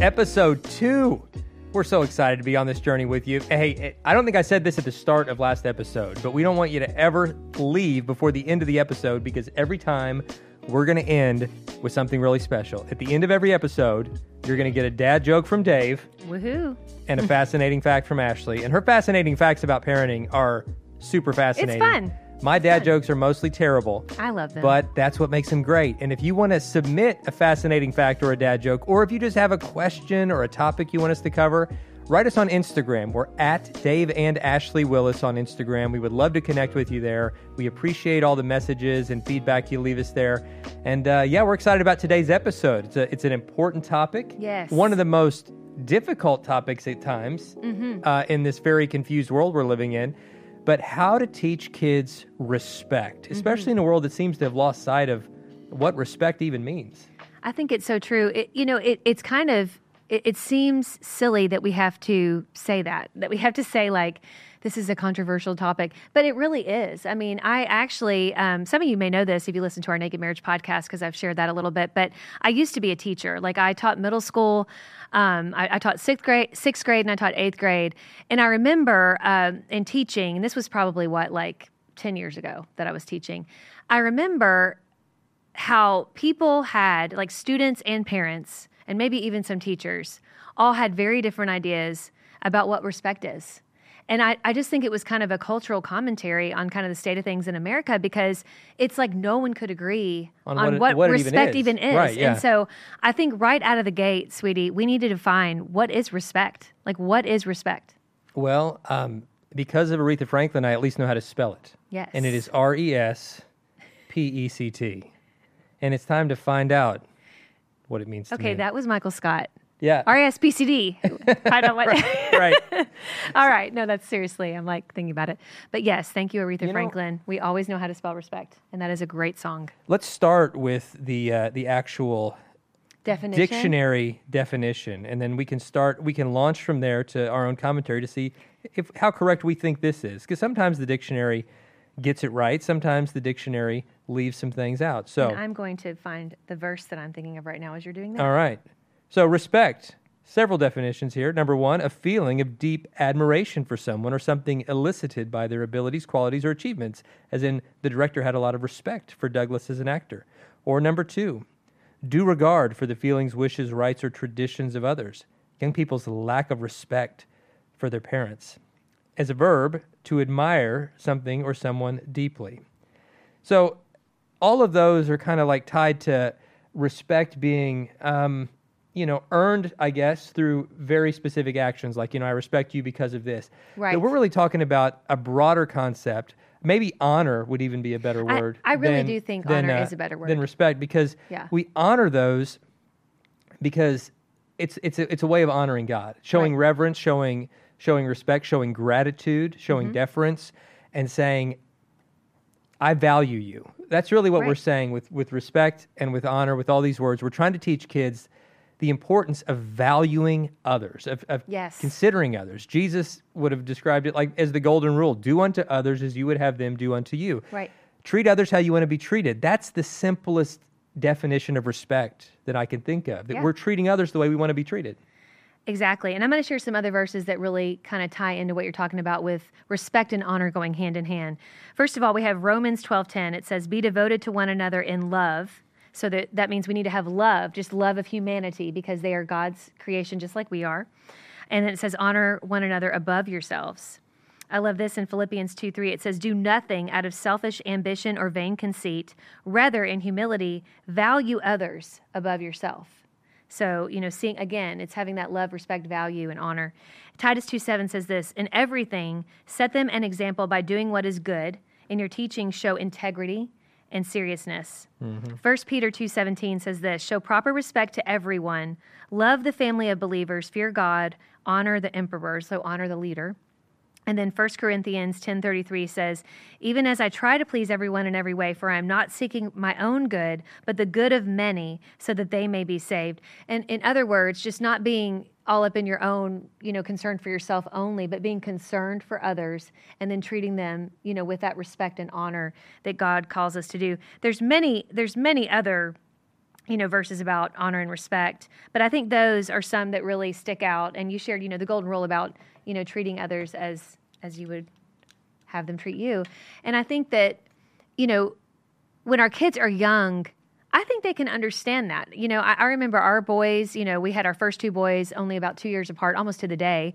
Episode two. We're so excited to be on this journey with you. Hey, I don't think I said this at the start of last episode, but we don't want you to ever leave before the end of the episode because every time we're going to end with something really special. At the end of every episode, you're going to get a dad joke from Dave Woohoo. and a fascinating fact from Ashley. And her fascinating facts about parenting are super fascinating. It's fun. My dad jokes are mostly terrible. I love them. But that's what makes them great. And if you want to submit a fascinating fact or a dad joke, or if you just have a question or a topic you want us to cover, write us on Instagram. We're at Dave and Ashley Willis on Instagram. We would love to connect with you there. We appreciate all the messages and feedback you leave us there. And uh, yeah, we're excited about today's episode. It's, a, it's an important topic. Yes. One of the most difficult topics at times uh, in this very confused world we're living in. But how to teach kids respect, mm-hmm. especially in a world that seems to have lost sight of what respect even means. I think it's so true. It, you know, it, it's kind of, it, it seems silly that we have to say that, that we have to say, like, this is a controversial topic, but it really is. I mean, I actually, um, some of you may know this if you listen to our Naked Marriage podcast, because I've shared that a little bit, but I used to be a teacher. Like, I taught middle school. Um, I, I taught sixth grade, sixth grade, and I taught eighth grade. And I remember um, in teaching, and this was probably what, like 10 years ago that I was teaching. I remember how people had, like students and parents, and maybe even some teachers, all had very different ideas about what respect is. And I, I just think it was kind of a cultural commentary on kind of the state of things in America because it's like no one could agree On on, what it- what, what it even respect is. even is. Right, yeah. And so I think right out of the gate, sweetie, we need to define what is respect. Like, what is respect? Well, um, because of Aretha Franklin, I at least know how to spell it. Yes. And it is R E S P E C T. And it's time to find out what it means to Okay, me. that was Michael Scott. yeah. R-E-S-P-C-D. I don't like right. All right. No, that's seriously. I'm like thinking about it. But yes, thank you, Aretha You know- Franklin. We always know how to spell respect, and that is a great song. Let's start with the uh, the actual Definition. dictionary definition, and then we can start. We can launch from there to our own commentary to see if how correct we think this is. Because sometimes the dictionary gets it right. Sometimes the dictionary leaves some things out. So And I'm going to find the verse that I'm thinking of right now as you're doing that. All right. So, respect. Several definitions here. Number one, a feeling of deep admiration for someone or something elicited by their abilities, qualities, or achievements, as in the director had a lot of respect for Douglas as an actor. Or number two, due regard for the feelings, wishes, rights, or traditions of others. Young people's lack of respect for their parents. As a verb, to admire something or someone deeply. So, all of those are kind of like tied to respect being, um, you know, earned, I guess, through very specific actions. Like, you know, I respect you because of this. Right. But we're really talking about a broader concept. Maybe honor would even be a better word. I really than- do think than, honor uh, is a better word Than respect because Yeah. we honor those because it's it's a, it's a way of honoring God, showing Right. reverence, showing showing respect, showing gratitude, showing Mm-hmm. deference, and saying, "I value you." That's really what we're saying with with respect and with honor. With all these words, we're trying to teach kids the importance of valuing others, of, of Yes. considering others. Jesus would have described it like as the golden rule: "Do unto others as you would have them do unto you." Right. Treat others how you want to be treated. That's the simplest definition of respect that I can think of. That Yeah. we're treating others the way we want to be treated. Exactly. And I'm going to share some other verses that really kind of tie into what you're talking about with respect and honor going hand in hand. First of all, we have Romans 12:10. It says, "Be devoted to one another in love." So that that means we need to have love, just love of humanity because they are God's creation just like we are. And then it says, "Honor one another above yourselves." I love this in Philippians 2 3. It says, Do nothing out of selfish ambition or vain conceit. Rather, in humility, value others above yourself. So, you know, seeing again, it's having that love, respect, value, and honor. Titus 2 7 says this In everything, set them an example by doing what is good. In your teaching, show integrity and seriousness. Mm-hmm. First Peter 2:17 says this, show proper respect to everyone, love the family of believers, fear God, honor the emperor, so honor the leader. And then 1 Corinthians 10:33 says, "Even as I try to please everyone in every way, for I am not seeking my own good, but the good of many, so that they may be saved." And in other words, just not being all up in your own, you know, concern for yourself only, but being concerned for others and then treating them, you know, with that respect and honor that God calls us to do. There's many there's many other you know verses about honor and respect. But i think those are some that really stick out. And you shared you know the golden rule about you know treating others as as you would have them treat you. And i think that you know when our kids are young i think they can understand that. You know i, I remember our boys you know we had our first two boys only about two years apart almost to the day.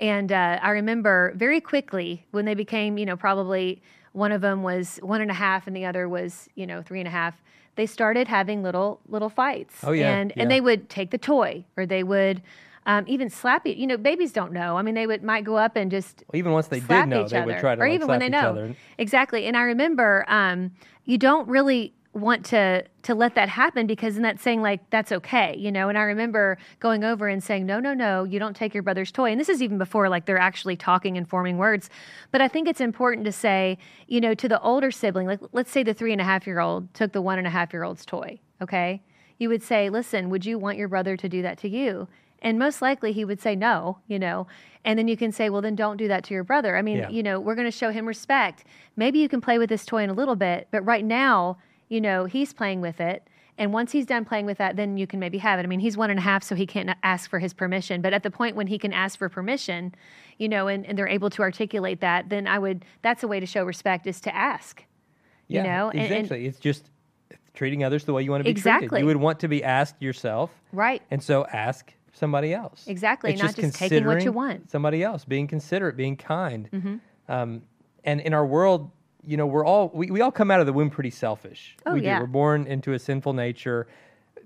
And uh, i remember very quickly when they became you know probably one of them was one and a half and the other was you know three and a half they started having little little fights. Oh, yeah, and yeah. and they would take the toy or they would um, even slap you. You know, babies don't know. I mean, they would might go up and just Even once they did know, they other, would try to, or like, even when they each know other. exactly. And I remember um, you don't really want to to let that happen because then that's saying like that's okay you know? And i remember going over and saying no no no you don't take your brother's toy. And this is even before like they're actually talking and forming words. But i think it's important to say you know to the older sibling like let's say the three and a half year old took the one and a half year old's toy okay? You would say listen would you want your brother to do that to you? And most likely he would say no you know? And then you can say well then don't do that to your brother. I mean Yeah. you know we're going to show him respect. Maybe you can play with this toy in a little bit but right now you know he's playing with it and once he's done playing with that then you can maybe have it i mean he's one and a half so he can't ask for his permission but at the point when he can ask for permission you know and, and they're able to articulate that then i would that's a way to show respect is to ask Yeah, you know and- and- it's just treating others the way you want to be Exactly. treated. You would want to be asked yourself, right and so ask somebody else. Exactly, It's not just taking what you want. Mm-hmm. Somebody else, being considerate, being kind. Um, and in our world, you know, we're all we, we all come out of the womb pretty selfish. Oh, we yeah. do. We're born into a sinful nature.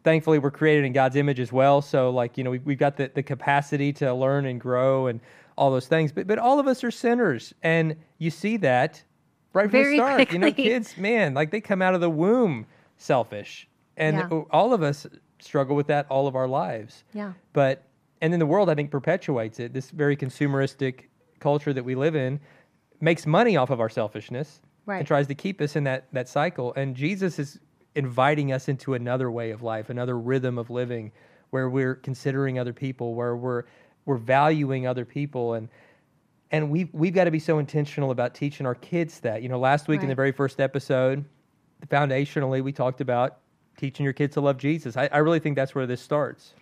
Thankfully, we're created in God's image as well. So, like, you know, we, we've got the, the capacity to learn and grow and all those things. But but all of us are sinners, and you see that right from Very the start. You know, kids, man, like they come out of the womb selfish, and Yeah. all of us struggle with that all of our lives. yeah But and then the world, I think, perpetuates it. This very consumeristic culture that we live in makes money off of our selfishness Right. and tries to keep us in that that cycle. And Jesus is inviting us into another way of life, another rhythm of living, where we're considering other people, where we're we're valuing other people, and and we we've got to be so intentional about teaching our kids that. You know, last week in the very first episode, foundationally, we talked about teaching your kids to love Jesus. I, I really think that's where this starts.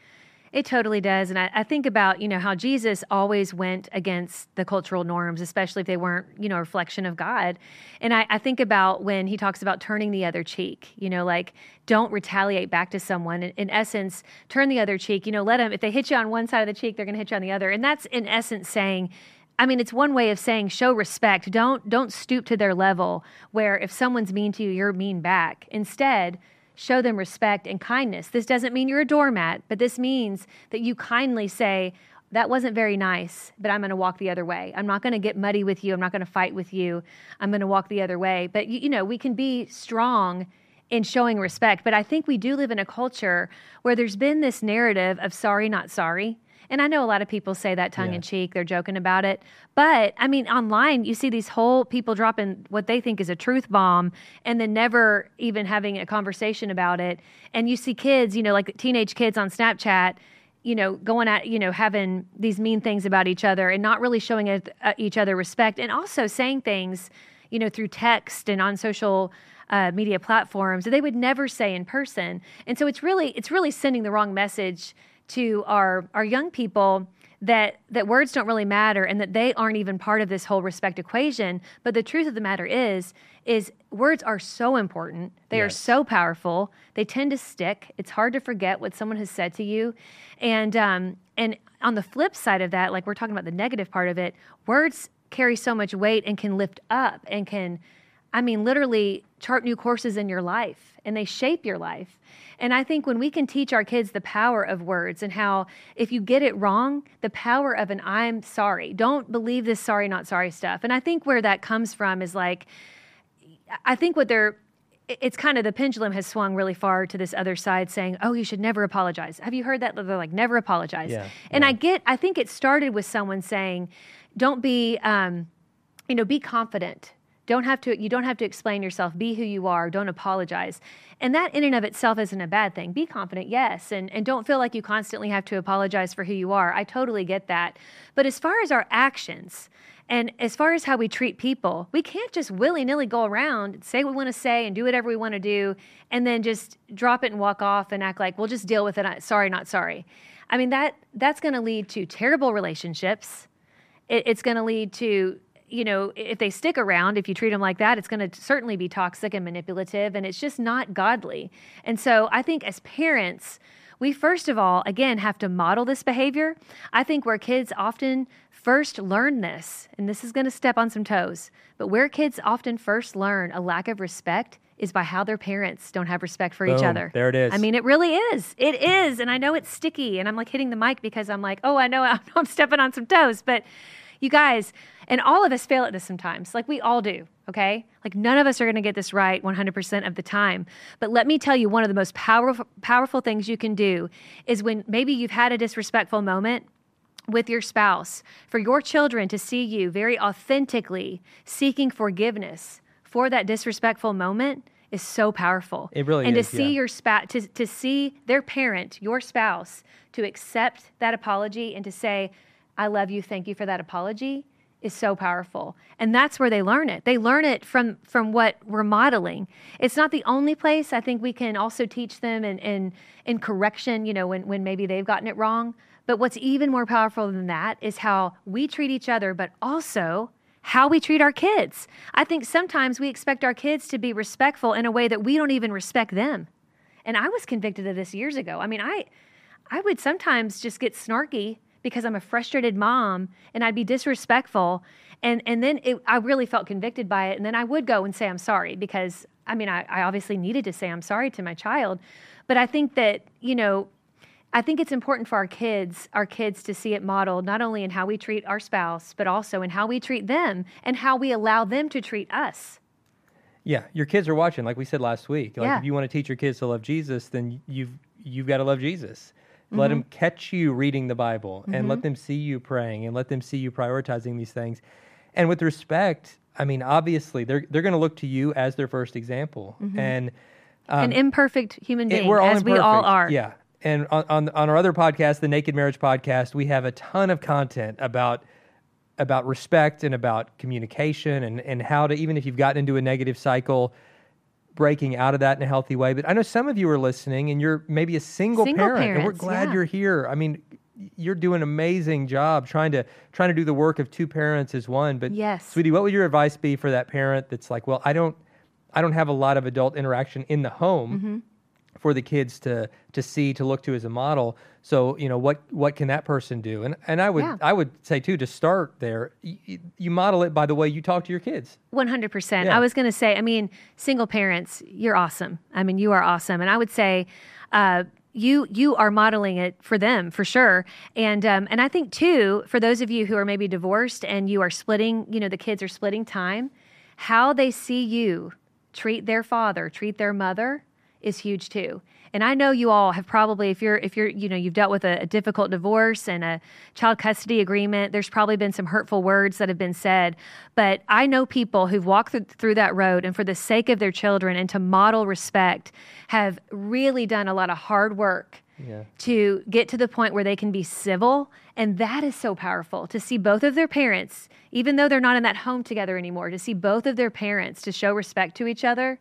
It totally does. And I, I think about, you know, how Jesus always went against the cultural norms, especially if they weren't, you know, a reflection of God. And I, I think about when he talks about turning the other cheek, you know, like don't retaliate back to someone. In, in essence, turn the other cheek, you know, let them, if they hit you on one side of the cheek, they're going to hit you on the other. And that's in essence saying, I mean, it's one way of saying show respect. Don't don't stoop to their level where if someone's mean to you, you're mean back. Instead, show them respect and kindness. This doesn't mean you're a doormat, but this means that you kindly say, that wasn't very nice, but I'm going to walk the other way. I'm not going to get muddy with you. I'm not going to fight with you. I'm going to walk the other way. But you, you know, we can be strong in showing respect, but I think we do live in a culture where there's been this narrative of sorry not sorry. And I know a lot of people say that tongue Yeah. in cheek, they're joking about it. But I mean, online, you see these whole people dropping what they think is a truth bomb and then never even having a conversation about it. And you see kids, you know, like teenage kids on Snapchat, you know, going at, you know, having these mean things about each other and not really showing it, uh, each other respect and also saying things, you know, through text and on social uh, media platforms that they would never say in person. And so it's really, it's really sending the wrong message to our our young people that that words don't really matter and that they aren't even part of this whole respect equation. But the truth of the matter is is words are so important. They are so powerful. They tend to stick. It's hard to forget what someone has said to you. And um and on the flip side of that like we're talking about the negative part of it words carry so much weight and can lift up and can I mean, literally chart new courses in your life and they shape your life. And I think when we can teach our kids the power of words and how if you get it wrong, the power of an I'm sorry, don't believe this sorry, not sorry stuff. And I think where that comes from is like, I think what they're, it's kind of the pendulum has swung really far to this other side saying, oh, you should never apologize. Have you heard that? They're like, never apologize. Yeah, and yeah. I get, I think it started with someone saying, don't be, um, you know, be confident. Don't have to, you don't have to explain yourself. Be who you are. Don't apologize. And that in and of itself isn't a bad thing. Be confident, yes. And, and don't feel like you constantly have to apologize for who you are. I totally get that. But as far as our actions, and as far as how we treat people, we can't just willy nilly go around, say what we want to say, and do whatever we want to do, and then just drop it and walk off and act like we'll just deal with it. Sorry, not sorry. I mean that that's going to lead to terrible relationships. It, it's going to lead to you know if they stick around if you treat them like that it's going to certainly be toxic and manipulative and it's just not godly. And so i think as parents we first of all again have to model this behavior. I think where kids often first learn this and this is going to step on some toes but where kids often first learn a lack of respect is by how their parents don't have respect for each other. There it is. i mean it really is. It is and i know it's sticky and i'm like hitting the mic because i'm like oh i know i know i'm stepping on some toes but you guys, and all of us fail at this sometimes, like we all do, okay? Like none of us are going to get this right 100% of the time. But let me tell you, one of the most powerful, powerful things you can do is when maybe you've had a disrespectful moment with your spouse, for your children to see you very authentically seeking forgiveness for that disrespectful moment is so powerful. It really and is, And to see yeah. your spouse, to, to see their parent, your spouse, to accept that apology and to say, I love you, thank you for that apology is so powerful. And that's where they learn it. They learn it from from what we're modeling. It's not the only place. I think we can also teach them in in, in correction, you know, when, when maybe they've gotten it wrong. But what's even more powerful than that is how we treat each other, but also how we treat our kids. I think sometimes we expect our kids to be respectful in a way that we don't even respect them. And I was convicted of this years ago. I mean, I I would sometimes just get snarky because I'm a frustrated mom and I'd be disrespectful and and then it, I really felt convicted by it and then I would go and say I'm sorry because I mean I, I obviously needed to say I'm sorry to my child but I think that you know I think it's important for our kids, our kids to see it modeled not only in how we treat our spouse, but also in how we treat them and how we allow them to treat us. Yeah, your kids are watching, like we said last week. Like Yeah. if you want to teach your kids to love Jesus, then you've you've got to love Jesus. Let Mm-hmm. them catch you reading the Bible, and let mm-hmm. them see you praying, and let them see you prioritizing these things. And with respect, I mean, obviously, they're they're going to look to you as their first example, mm-hmm. and An um, imperfect human it- being, we're all as we all are. Yeah. And on, on on our other podcast, the Naked Marriage Podcast, we have a ton of content about about respect and about communication and, and how to even if you've gotten into a negative cycle, breaking out of that in a healthy way. But I know some of you are listening and you're maybe a single, Single parent, and we're glad yeah. you're here. I mean, you're doing an amazing job trying to trying to do the work of two parents as one. But Yes. sweetie, what would your advice be for that parent that's like, well, I don't I don't have a lot of adult interaction in the home Mm-hmm. For the kids to to see to look to as a model. So you know what what can that person do? And and I would Yeah. I would say too to start there, you, you model it by the way you talk to your kids. One hundred percent. Yeah. I was going to say. I mean, single parents, you're awesome. I mean, you are awesome, and I would say, uh, you you are modeling it for them for sure. And um, and I think too, for those of you who are maybe divorced and you are splitting, you know, the kids are splitting time, how they see you treat their father, treat their mother, is huge too. And I know you all have probably, if you're, if you're, you know, you've dealt with a, a difficult divorce and a child custody agreement, there's probably been some hurtful words that have been said. But I know people who've walked through, through that road and for the sake of their children and to model respect have really done a lot of hard work Yeah. to get to the point where they can be civil. And that is so powerful to see both of their parents, even though they're not in that home together anymore, to see both of their parents to show respect to each other.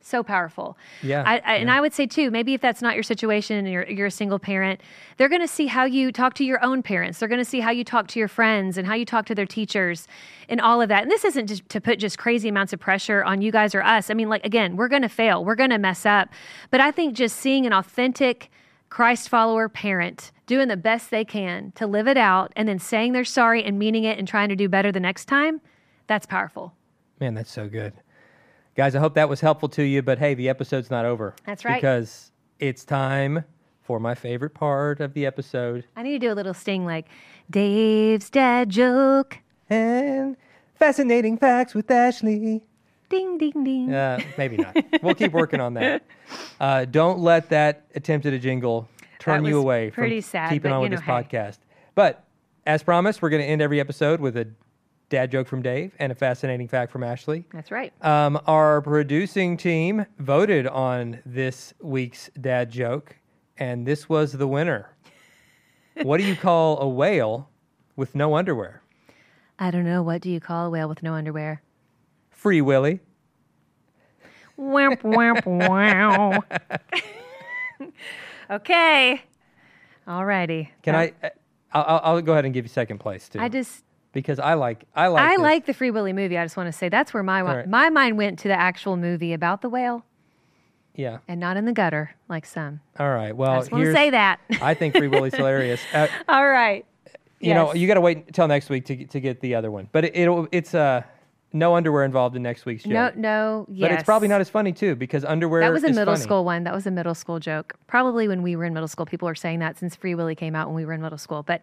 So powerful. Yeah, I, I, And I would say, too, maybe if that's not your situation and you're, you're a single parent, they're going to see how you talk to your own parents. They're going to see how you talk to your friends and how you talk to their teachers and all of that. And this isn't just to put just crazy amounts of pressure on you guys or us. I mean, like, again, we're going to fail, we're going to mess up. But I think just seeing an authentic, Christ follower parent doing the best they can to live it out and then saying they're sorry and meaning it and trying to do better the next time, that's powerful. Man, that's so good. Guys, I hope that was helpful to you, but hey, the episode's not over. That's right. Because it's time for my favorite part of the episode. I need to do a little sting like Dave's dad joke. And fascinating facts with Ashley. Ding, ding, ding. Uh, maybe not. we'll keep working on that. Uh, don't let that attempt at a jingle turn you away from sad, keeping on with know, this hey. podcast. But as promised, we're going to end every episode with a dad joke from Dave and a fascinating fact from Ashley. That's right. Um, our producing team voted on this week's dad joke, and this was the winner. what do you call a whale with no underwear? I don't know. What do you call a whale with no underwear? Free Willy. Wamp, wamp, wow. okay. Alrighty. Can Uh, I? uh, I'll- I'll go ahead and give you second place too. I just because I like I like I this. like the Free Willy movie. I just want to say that's where my right. my mind went to the actual movie about the whale yeah. and not in the gutter like some. All right. Well, I just want to say that. I think Free Willy's hilarious. Uh, All right. you know, you got to wait until next week to get- to get the other one. But it, it'll it's uh no underwear involved in next week's joke. No, no, yes. But it's probably not as funny too because underwear. That was a middle funny. school one. That was a middle school joke. Probably when we were in middle school, people are saying that since Free Willy came out when we were in middle school. But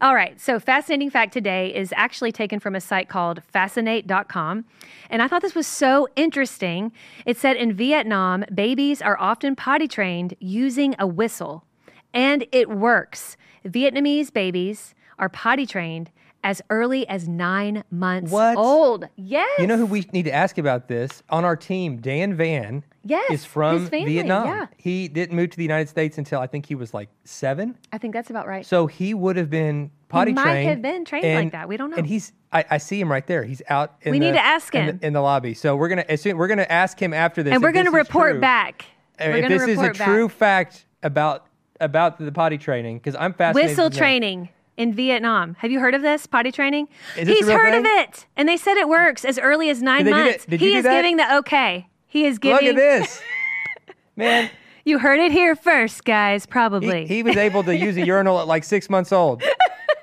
all right, so fascinating fact today is actually taken from a site called fascinate.com. And I thought this was so interesting. It said in Vietnam, babies are often potty trained using a whistle, and it works. Vietnamese babies are potty trained as early as nine months What? old. Yes. You know who we need to ask about this on our team? Dan Van. Yes, is from Vietnam. yeah. He didn't move to the United States until I think he was like seven. I think that's about right. So he would have been potty might trained. have been trained like that. We don't know. And he's, I, I see him right there. He's out. In We the, need to ask in him. the, in the lobby. So we're gonna assume we're gonna ask him after this. and we're going to report true. back. We're if this is a back. true fact about about the potty training, because I'm fascinated. whistle to know. In Vietnam. Have you heard of this potty training? Is this He's heard of it, and they said it works as early as nine Did months. he is that? giving the okay. He is Look giving. at this, man. You heard it here first, guys. Probably. he was able to use a urinal at like six months old.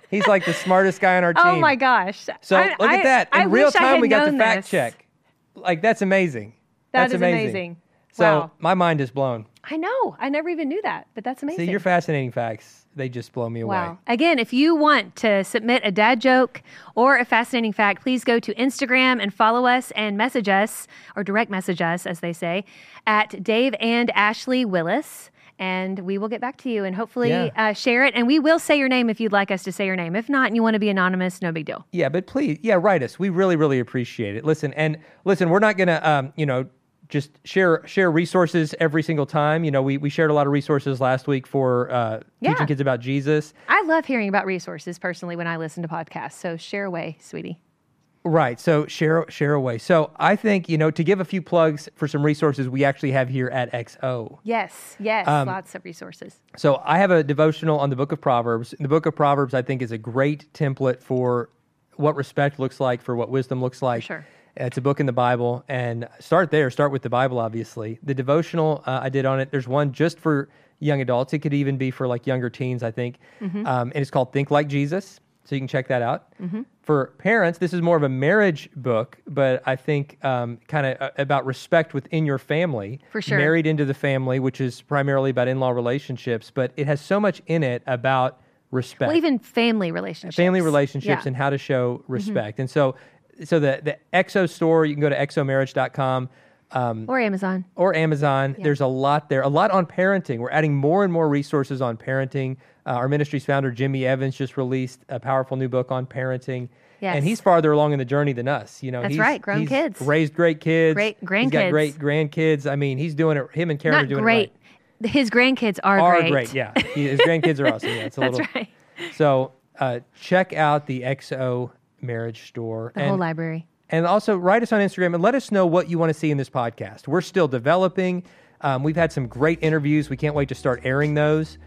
He's like the smartest guy on our oh team. oh my gosh! So I- look I- at that. In I real time, we got to known fact this. check. Like that's amazing. That that's is amazing. So Wow. my mind is blown. I know. I never even knew that, but that's amazing. See, your fascinating facts, they just blow me away. Wow. Again, if you want to submit a dad joke or a fascinating fact, please go to Instagram and follow us and message us, or direct message us, as they say, at Dave and Ashley Willis. And we will get back to you and hopefully Yeah. uh, share it. And we will say your name if you'd like us to say your name. If not, and you want to be anonymous, no big deal. Yeah, but please, yeah, write us. We really, really appreciate it. Listen, and listen, we're not gonna, um, you know, just share share resources every single time. You know, we we shared a lot of resources last week for uh, Yeah. teaching kids about Jesus. I love hearing about resources personally when I listen to podcasts. So share away, sweetie. Right. So share share away. So I think you know to give a few plugs for some resources we actually have here at XO. Yes, yes, Um, lots of resources. So I have a devotional on the book of Proverbs. The book of Proverbs, I think, is a great template for what respect looks like, for what wisdom looks like. sure. It's a book in the Bible, and start there. Start with the Bible, obviously. The devotional uh, I did on it. There's one just for young adults. It could even be for like younger teens, I think. Mm-hmm. Um, and it's called Think Like Jesus. So you can check that out. For parents, this is more of a marriage book, but I think um, kind of uh, about respect within your family. For sure. Married into the family, which is primarily about in law relationships, but it has so much in it about respect Well, even family relationships. family relationships Yeah. Mm-hmm. and how to show respect. And so, so the the XO store, you can go to xomarriage.com um, or Amazon. or Amazon. There's a lot there, a lot on parenting. We're adding more and more resources on parenting. Uh, our ministry's founder Jimmy Evans just released a powerful new book on parenting. Yes. And he's farther along in the journey than us. You know, That's he's, right, grown he's kids. raised great kids, Great grandkids. He's got great grandkids. I mean, he's doing it. Him and Karen are doing great. it right. His grandkids are, Are great. great, yeah. His grandkids are awesome. Yeah, it's a That's little. right. So uh, check out the XO Marriage Store. The and, whole library. and also write us on Instagram and let us know what you want to see in this podcast. We're still developing. Um, we've had some great interviews. We can't wait to start airing those.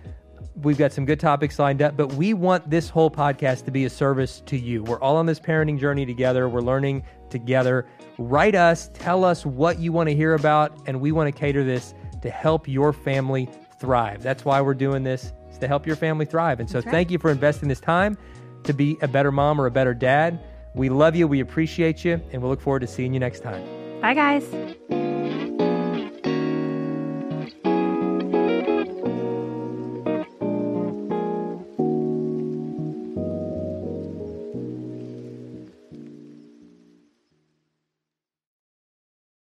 We've got some good topics lined up, but we want this whole podcast to be a service to you. We're all on this parenting journey together. We're learning together. Write us, tell us what you want to hear about, and we want to cater this to help your family thrive. That's why we're doing this, is to help your family thrive. And so right. thank you for investing this time to be a better mom or a better dad. We love you, we appreciate you, and we look forward to seeing you next time. Bye, guys.